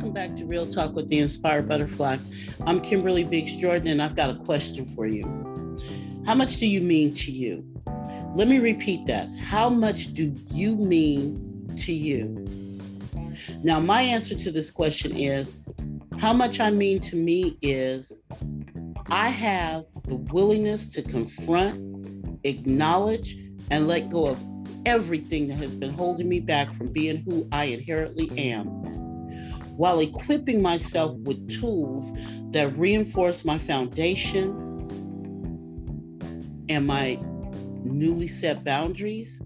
Welcome back to Real Talk with the Inspired Butterfly. I'm Kimberly Biggs Jordan, and I've got a question for you. How much do you mean to you? Let me repeat that. How much do you mean to you? Now, my answer to this question is how much I mean to me is I have the willingness to confront, acknowledge, and let go of everything that has been holding me back from being who I inherently am, while equipping myself with tools that reinforce my foundation and my newly set boundaries,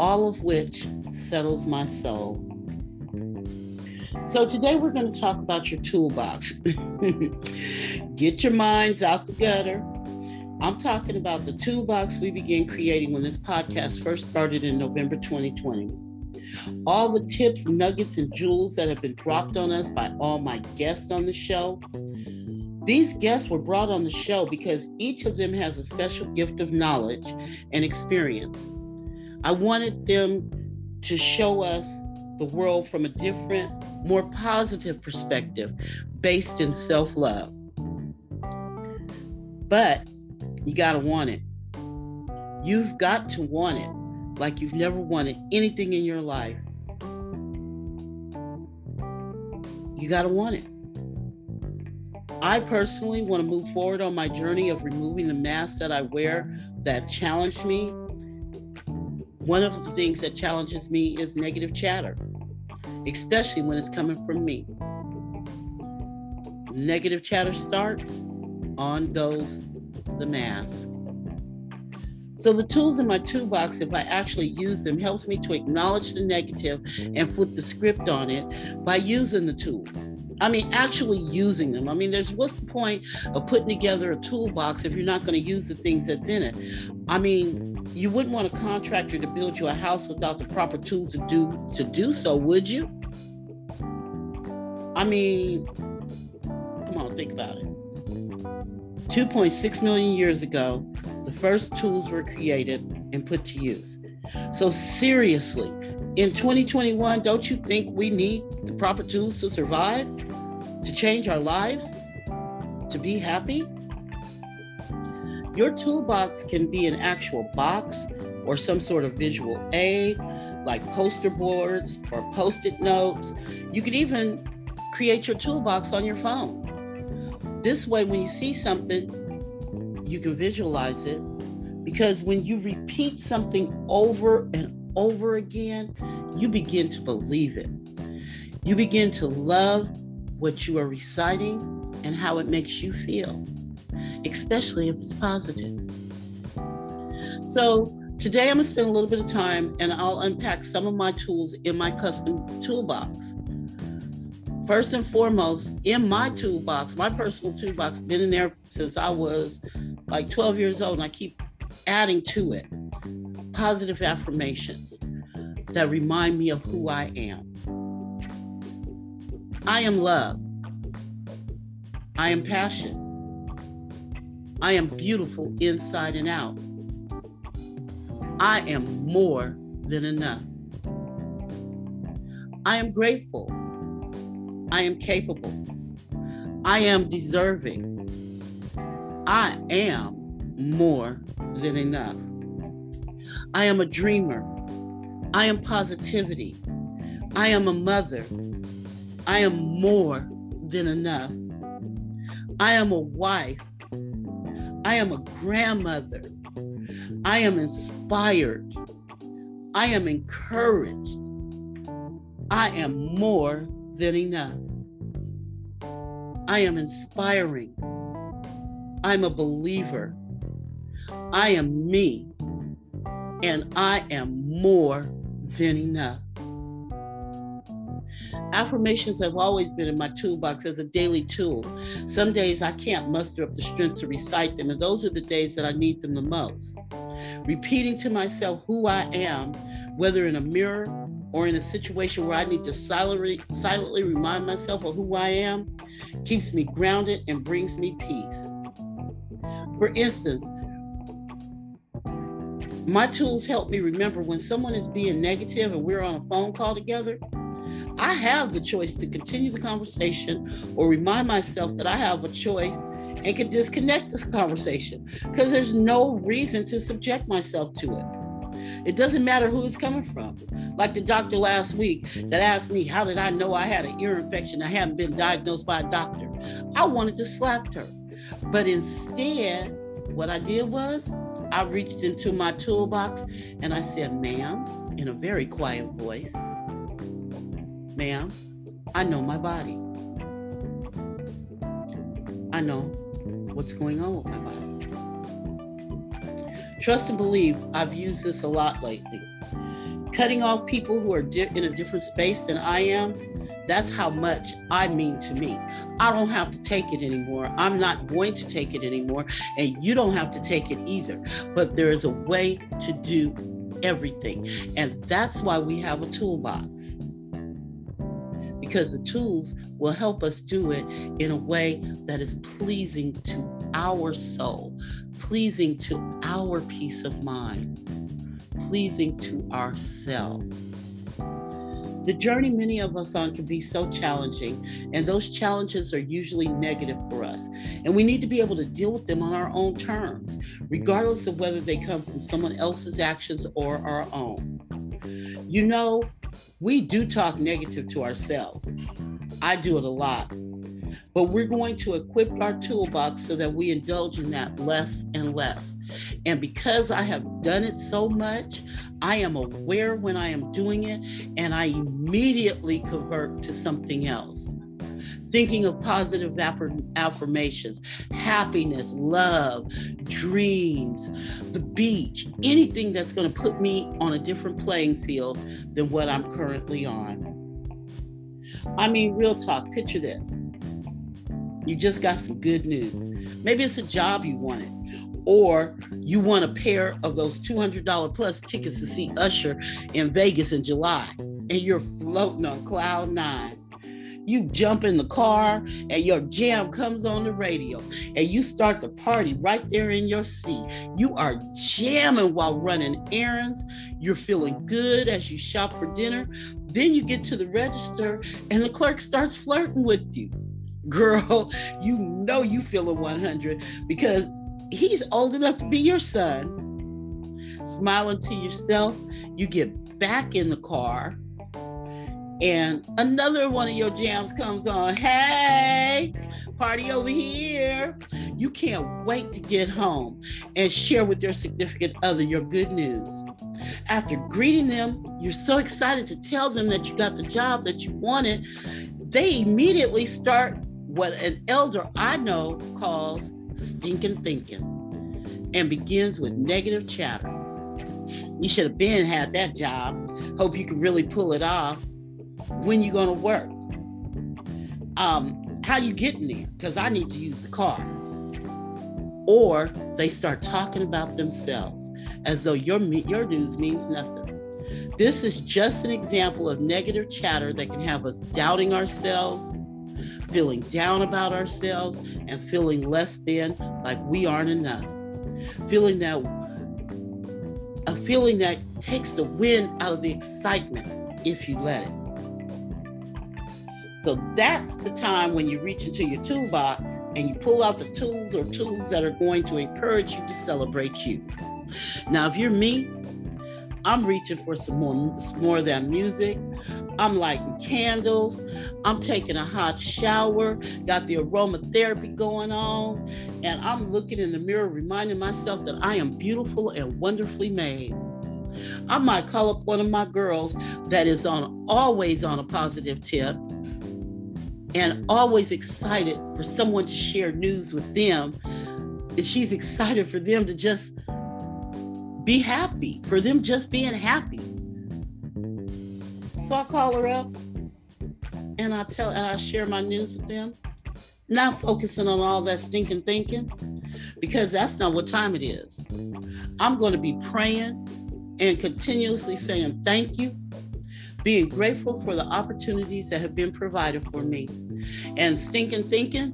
all of which settles my soul. So, today we're going to talk about your toolbox. Get your minds out the gutter. I'm talking about the toolbox we began creating when this podcast first started in November 2020. All the tips, nuggets, and jewels that have been dropped on us by all my guests on the show these guests were brought on the show because each of them has a special gift of knowledge and experience. I wanted them to show us the world from a different, more positive perspective based in self love. But you got to want it. You've got to want it like you've never wanted anything in your life. You got to want it. I personally want to move forward on my journey of removing the masks that I wear that challenge me. One of the things that challenges me is negative chatter, especially when it's coming from me. Negative chatter starts, on goes the mask. So the tools in my toolbox, if I actually use them, helps me to acknowledge the negative and flip the script on it by using the tools. I mean, actually using them. I mean, there's what's the point of putting together a toolbox if you're not going to use the things that's in it? I mean, you wouldn't want a contractor to build you a house without the proper tools to do to do so, would you? I mean, come on, think about it. 2.6 million years ago, the first tools were created and put to use. So, seriously, in 2021, don't you think we need the proper tools to survive, to change our lives, to be happy? Your toolbox can be an actual box or some sort of visual aid, like poster boards or post it notes. You could even create your toolbox on your phone. This way, when you see something, you can visualize it because when you repeat something over and over again, you begin to believe it. You begin to love what you are reciting and how it makes you feel, especially if it's positive. So, today I'm to spend a little bit of time and I'll unpack some of my tools in my custom toolbox. First and foremost, in my toolbox, my personal toolbox, been in there since I was like 12 years old, and I keep adding to it positive affirmations that remind me of who I am. I am love. I am passion. I am beautiful inside and out. I am more than enough. I am grateful. I am capable. I am deserving. I am more than enough. I am a dreamer. I am positivity. I am a mother. I am more than enough. I am a wife. I am a grandmother. I am inspired. I am encouraged. I am more than enough. I am inspiring. I'm a believer. I am me, and I am more than enough. Affirmations have always been in my toolbox as a daily tool. Some days I can't muster up the strength to recite them, and those are the days that I need them the most. Repeating to myself who I am, whether in a mirror or in a situation where I need to silently, silently remind myself of who I am, keeps me grounded and brings me peace. For instance, my tools help me remember when someone is being negative and we're on a phone call together. I have the choice to continue the conversation or remind myself that I have a choice and can disconnect this conversation because there's no reason to subject myself to it. It doesn't matter who it's coming from. Like the doctor last week that asked me, How did I know I had an ear infection? I haven't been diagnosed by a doctor. I wanted to slap her. But instead, what I did was I reached into my toolbox and I said, Ma'am, in a very quiet voice, Ma'am, I know my body. I know what's going on with my body. Trust and believe, I've used this a lot lately. Cutting off people who are di- in a different space than I am, that's how much I mean to me. I don't have to take it anymore. I'm not going to take it anymore. And you don't have to take it either. But there is a way to do everything. And that's why we have a toolbox. Because the tools will help us do it in a way that is pleasing to our soul, pleasing to our peace of mind, pleasing to ourselves. The journey many of us on can be so challenging, and those challenges are usually negative for us. And we need to be able to deal with them on our own terms, regardless of whether they come from someone else's actions or our own. You know, we do talk negative to ourselves. I do it a lot. But we're going to equip our toolbox so that we indulge in that less and less. And because I have done it so much, I am aware when I am doing it and I immediately convert to something else. Thinking of positive affirmations, happiness, love, dreams, the beach, anything that's going to put me on a different playing field than what I'm currently on. I mean, real talk, picture this you just got some good news. Maybe it's a job you wanted, or you want a pair of those $200 plus tickets to see Usher in Vegas in July, and you're floating on cloud nine. You jump in the car and your jam comes on the radio and you start the party right there in your seat. You are jamming while running errands. You're feeling good as you shop for dinner. Then you get to the register and the clerk starts flirting with you girl, you know you feel a 100 because he's old enough to be your son. Smiling to yourself, you get back in the car, and another one of your jams comes on. Hey, party over here. You can't wait to get home and share with your significant other your good news. After greeting them, you're so excited to tell them that you got the job that you wanted. They immediately start what an elder I know calls stinking thinking and begins with negative chatter. You should have been had that job. Hope you can really pull it off. When you gonna work? Um, how you getting there? Because I need to use the car. Or they start talking about themselves as though your your news means nothing. This is just an example of negative chatter that can have us doubting ourselves, feeling down about ourselves and feeling less than, like we aren't enough. Feeling that a feeling that takes the wind out of the excitement if you let it. So that's the time when you reach into your toolbox and you pull out the tools or tools that are going to encourage you to celebrate you. Now, if you're me, I'm reaching for some more, more of that music. I'm lighting candles. I'm taking a hot shower, got the aromatherapy going on, and I'm looking in the mirror, reminding myself that I am beautiful and wonderfully made. I might call up one of my girls that is on always on a positive tip and always excited for someone to share news with them. And she's excited for them to just be happy, for them just being happy. So I call her up and I tell and I share my news with them. Not focusing on all that stinking thinking, because that's not what time it is. I'm going to be praying and continuously saying thank you, being grateful for the opportunities that have been provided for me. And stinking thinking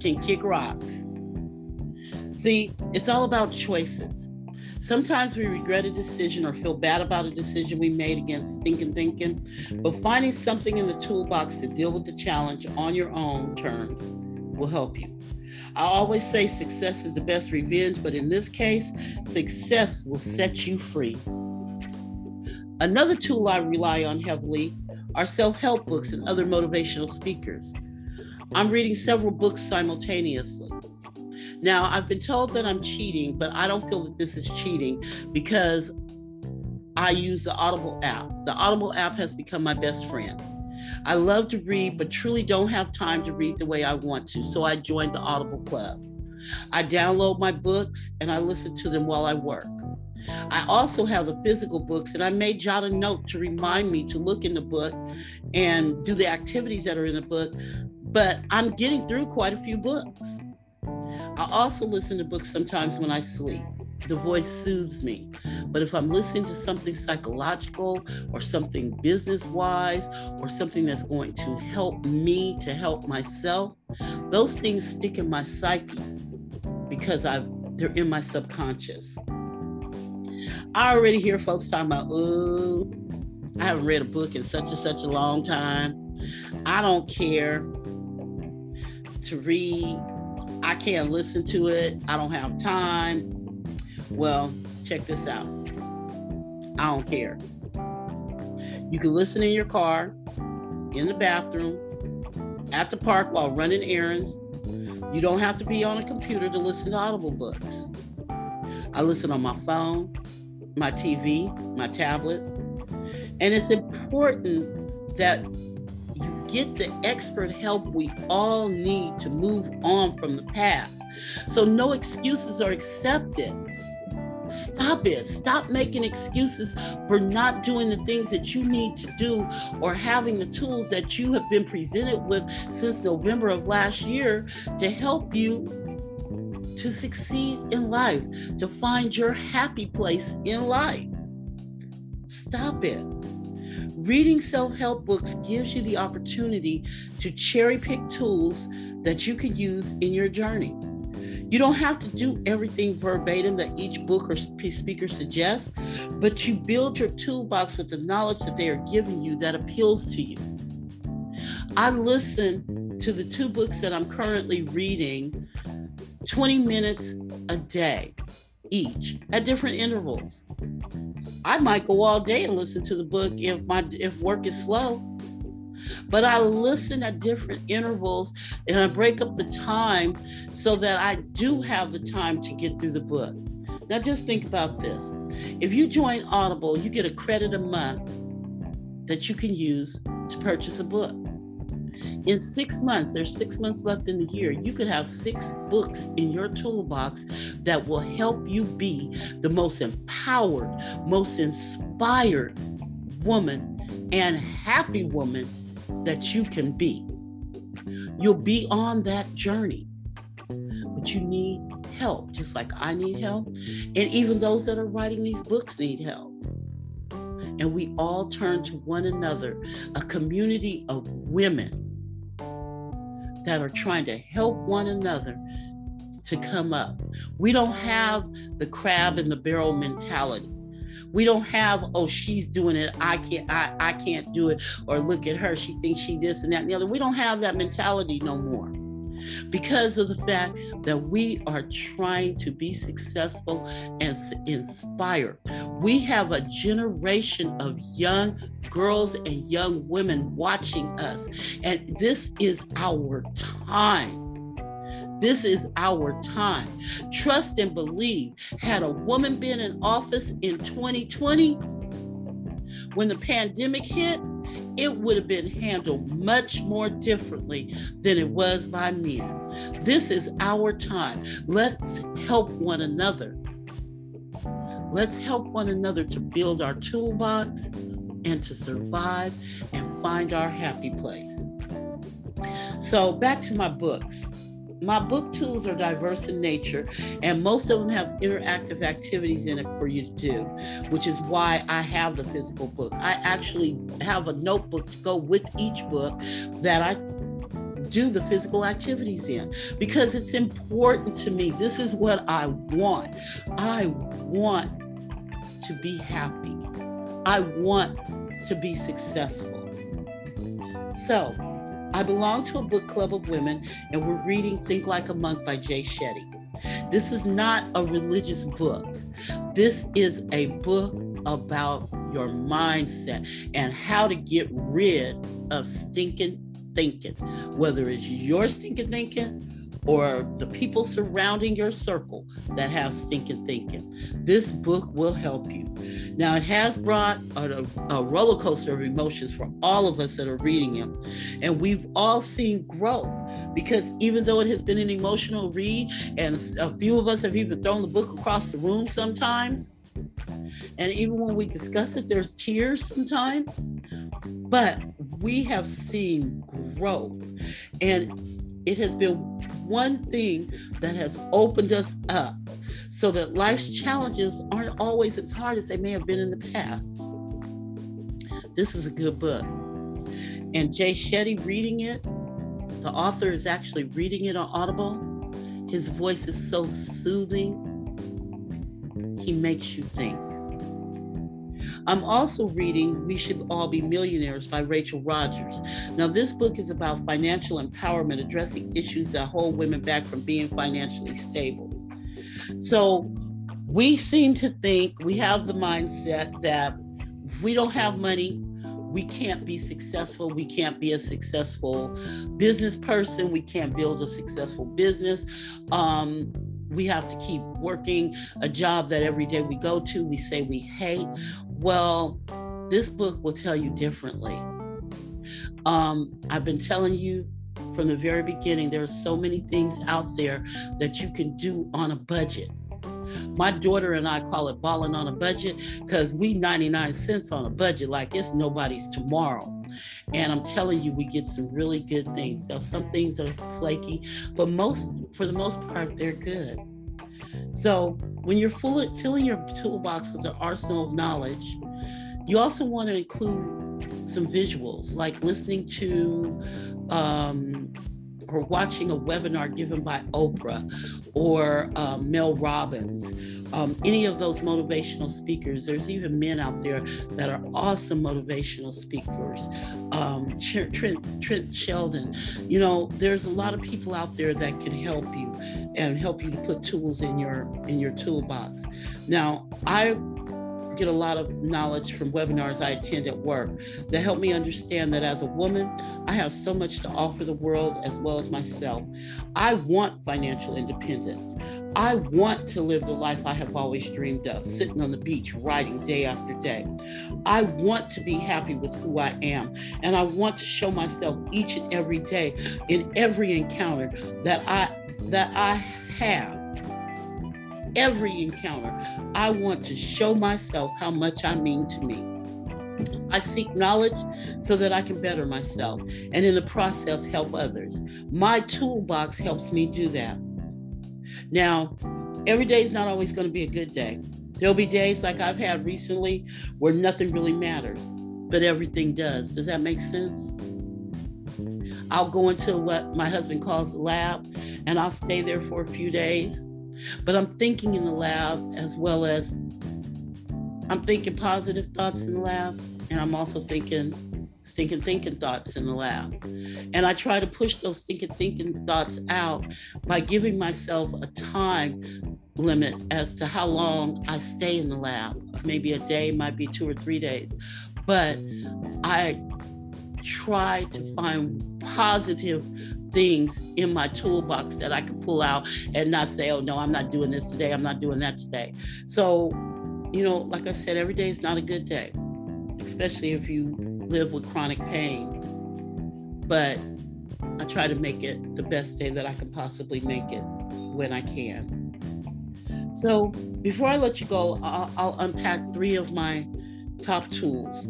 can kick rocks. See, it's all about choices. Sometimes we regret a decision or feel bad about a decision we made against thinking thinking, but mm-hmm. finding something in the toolbox to deal with the challenge on your own terms will help you. I always say success is the best revenge, but in this case, success will set you free. Another tool I rely on heavily are self help books and other motivational speakers. I'm reading several books simultaneously. Now, I've been told that I'm cheating, but I don't feel that this is cheating because I use the Audible app. The Audible app has become my best friend. I love to read, but truly don't have time to read the way I want to, so I joined the Audible Club. I download my books and I listen to them while I work. I also have the physical books, and I may jot a note to remind me to look in the book and do the activities that are in the book. But I'm getting through quite a few books. I also listen to books sometimes when I sleep. The voice soothes me. But if I'm listening to something psychological or something business wise or something that's going to help me to help myself, those things stick in my psyche because I've they're in my subconscious. I already hear folks talking about, oh, I haven't read a book in such and such a long time. I don't care to read. I can't listen to it. I don't have time. Well, check this out. I don't care. You can listen in your car, in the bathroom, at the park while running errands. You don't have to be on a computer to listen to Audible books. I listen on my phone, my TV, my tablet. And it's important that get the expert help we all need to move on from the past. So no excuses are accepted. Stop it. Stop making excuses for not doing the things that you need to do or having the tools that you have been presented with since November of last year to help you to succeed in life, to find your happy place in life. Stop it. Reading self help books gives you the opportunity to cherry pick tools that you can use in your journey. You don't have to do everything verbatim that each book or speaker suggests, but you build your toolbox with the knowledge that they are giving you that appeals to you. I listen to the two books that I'm currently reading 20 minutes a day each at different intervals. I might go all day and listen to the book if my if work is slow but I listen at different intervals and I break up the time so that I do have the time to get through the book. Now, just think about this. If you join Audible, you get a credit a month that you can use to purchase a book. In six months, there's six months left in the year, you could have six books in your toolbox that will help you be the most empowered, most inspired woman and happy woman that you can be. You'll be on that journey, but you need help, just like I need help. And even those that are writing these books need help. And we all turn to one another, a community of women that are trying to help one another to come up. We don't have the crab in the barrel mentality. We don't have, oh, she's doing it. I can't, I, I can't do it. Or look at her. She thinks she this and that and the other. We don't have that mentality no more because of the fact that we are trying to be successful and inspire. We have a generation of young girls and young women watching us, and this is our time. This is our time. Trust and believe. Had a woman been in office in 2020, when the pandemic hit, it would have been handled much more differently than it was by men. This is our time. Let's help one another. Let's help one another to build our toolbox and to survive and find our happy place. So, back to my books. My book tools are diverse in nature, and most of them have interactive activities in it for you to do, which is why I have the physical book. I actually have a notebook to go with each book that I do the physical activities in because it's important to me. This is what I want. I want to be happy. I want to be successful. So, I belong to a book club of women, and we're reading Think Like a Monk by Jay Shetty. This is not a religious book. This is a book about your mindset and how to get rid of stinking thinking, whether it's your stinking thinking or the people surrounding your circle that have stinking thinking. This book will help you. Now, it has brought a, a, roller coaster of emotions for all of us that are reading it. And we've all seen growth because even though it has been an emotional read, and a few of us have even thrown the book across the room sometimes, and even when we discuss it, there's tears sometimes. But we have seen growth. And it has been one thing that has opened us up so that life's challenges aren't always as hard as they may have been in the past. This is a good book. And Jay Shetty reading it, the author is actually reading it on Audible. His voice is so soothing, he makes you think. I'm also reading We Should All Be Millionaires by Rachel Rodgers. Now, this book is about financial empowerment, addressing issues that hold women back from being financially stable. So, we seem to think we have the mindset that if we don't have money, we can't be successful. We can't be a successful business person. We can't build a successful business. Um, we have to keep working a job that every day we go to, we say we hate. Well, this book will tell you differently. Um, I've been telling you from the very beginning, there are so many things out there that you can do on a budget. My daughter and I call it balling on a budget because we 99 cents on a budget like it's nobody's tomorrow. And I'm telling you, we get some really good things. Now, some things are flaky, but most, for the most part, they're good. So when you're full, filling your toolbox with an arsenal of knowledge, you also want to include some visuals, like listening to um, or watching a webinar given by Oprah or um, Mel Robbins, um, any of those motivational speakers. There's even men out there that are awesome motivational speakers. Um, Trent, Trent Shelton, you know, there's a lot of people out there that can help you and help you to put tools in your in your toolbox. Now, I get a lot of knowledge from webinars I attend at work that help me understand that as a woman, I have so much to offer the world as well as myself. I want financial independence. I want to live the life I have always dreamed of, sitting on the beach, writing day after day. I want to be happy with who I am, and I want to show myself each and every day in every encounter that I that I have every encounter, I want to show myself how much I mean to me. I seek knowledge so that I can better myself and in the process help others. My toolbox helps me do that. Now, every day is not always going to be a good day. There'll be days like I've had recently where nothing really matters, but everything does. Does that make sense? I'll go into what my husband calls the lab and I'll stay there for a few days but I'm thinking in the lab as well as I'm thinking positive thoughts in the lab, and I'm also thinking stinking thinking thoughts in the lab. And I try to push those stinking thinking thoughts out by giving myself a time limit as to how long I stay in the lab. Maybe a day, might be two or three days. But I try to find positive things in my toolbox that I can pull out and not say, oh, no, I'm not doing this today. I'm not doing that today. So, you know, like I said, every day is not a good day, especially if you live with chronic pain. But I try to make it the best day that I can possibly make it when I can. So, before I let you go, I'll, I'll unpack three of my top tools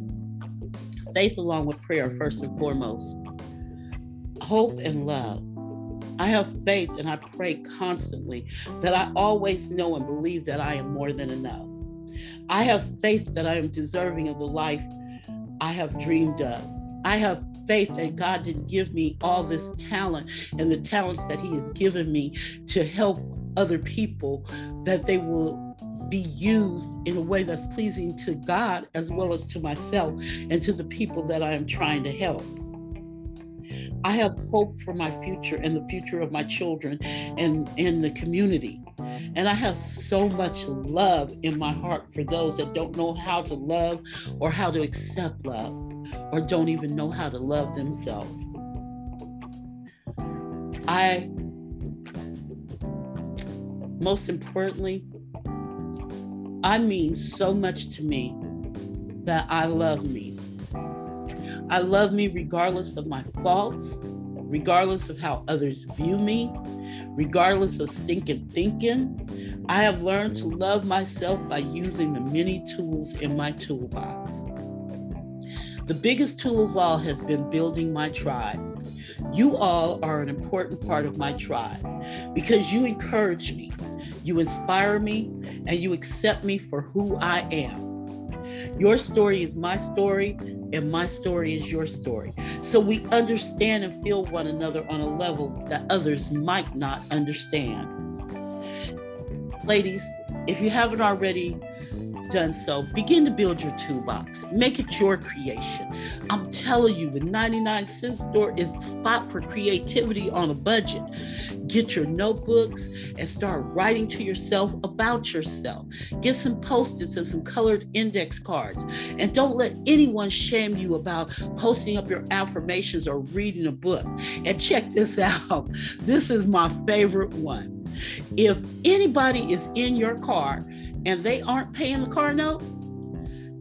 faith along with prayer, first and foremost hope and love. I have faith and I pray constantly that I always know and believe that I am more than enough. I have faith that I am deserving of the life I have dreamed of. I have faith that God didn't give me all this talent and the talents that He has given me to help other people, that they will be used in a way that's pleasing to God as well as to myself and to the people that I am trying to help. I have hope for my future and the future of my children and in the community. And I have so much love in my heart for those that don't know how to love or how to accept love or don't even know how to love themselves. I, most importantly, I mean so much to me that I love me. I love me regardless of my faults, regardless of how others view me, regardless of stinking thinking. I have learned to love myself by using the many tools in my toolbox. The biggest tool of all has been building my tribe. You all are an important part of my tribe because you encourage me, you inspire me, and you accept me for who I am. Your story is my story, and my story is your story. So we understand and feel one another on a level that others might not understand. Ladies, if you haven't already done so, begin to build your toolbox. Make it your creation. I'm telling you, the 99 cent store is the spot for creativity on a budget. Get your notebooks and start writing to yourself about yourself. Get some post-its and some colored index cards. And don't let anyone shame you about posting up your affirmations or reading a book. And check this out. This is my favorite one. If anybody is in your car and they aren't paying the car note,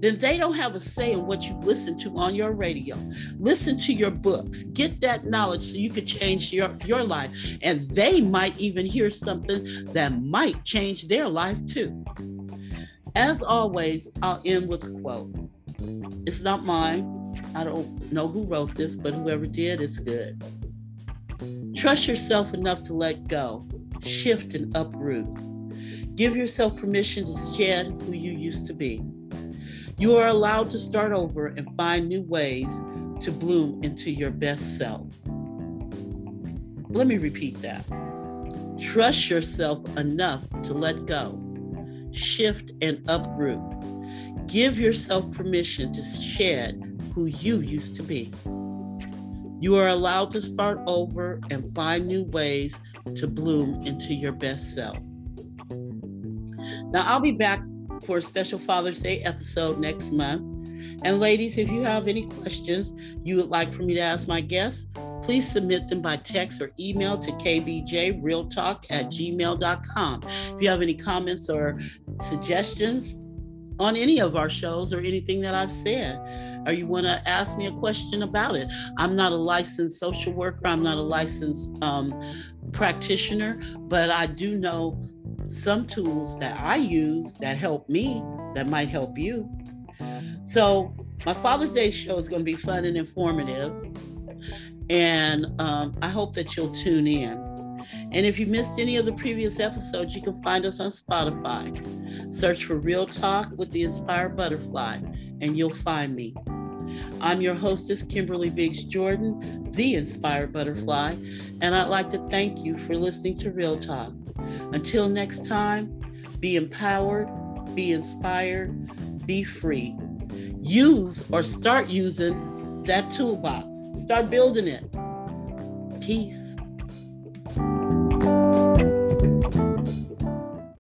then they don't have a say in what you listen to on your radio. Listen to your books. Get that knowledge so you can change your, your life. And they might even hear something that might change their life too. As always, I'll end with a quote. It's not mine. I don't know who wrote this, but whoever did, it's good. Trust yourself enough to let go, shift, and uproot. Give yourself permission to shed who you used to be. You are allowed to start over and find new ways to bloom into your best self. Let me repeat that. Trust yourself enough to let go, shift, and uproot. Give yourself permission to shed who you used to be. You are allowed to start over and find new ways to bloom into your best self. Now, I'll be back for a special Father's Day episode next month. And ladies, if you have any questions you would like for me to ask my guests, please submit them by text or email to kbjrealtalk at gmail.com. If you have any comments or suggestions on any of our shows or anything that I've said, or you want to ask me a question about it, I'm not a licensed social worker, I'm not a licensed um, practitioner, but I do know some tools that I use that help me that might help you. So, my Father's Day show is going to be fun and informative. And um, I hope that you'll tune in. And if you missed any of the previous episodes, you can find us on Spotify. Search for Real Talk with the Inspired Butterfly, and you'll find me. I'm your hostess, Kimberly Biggs Jordan, the Inspired Butterfly, and I'd like to thank you for listening to Real Talk. Until next time, be empowered, be inspired, be free. Use or start using that toolbox. Start building it. Peace.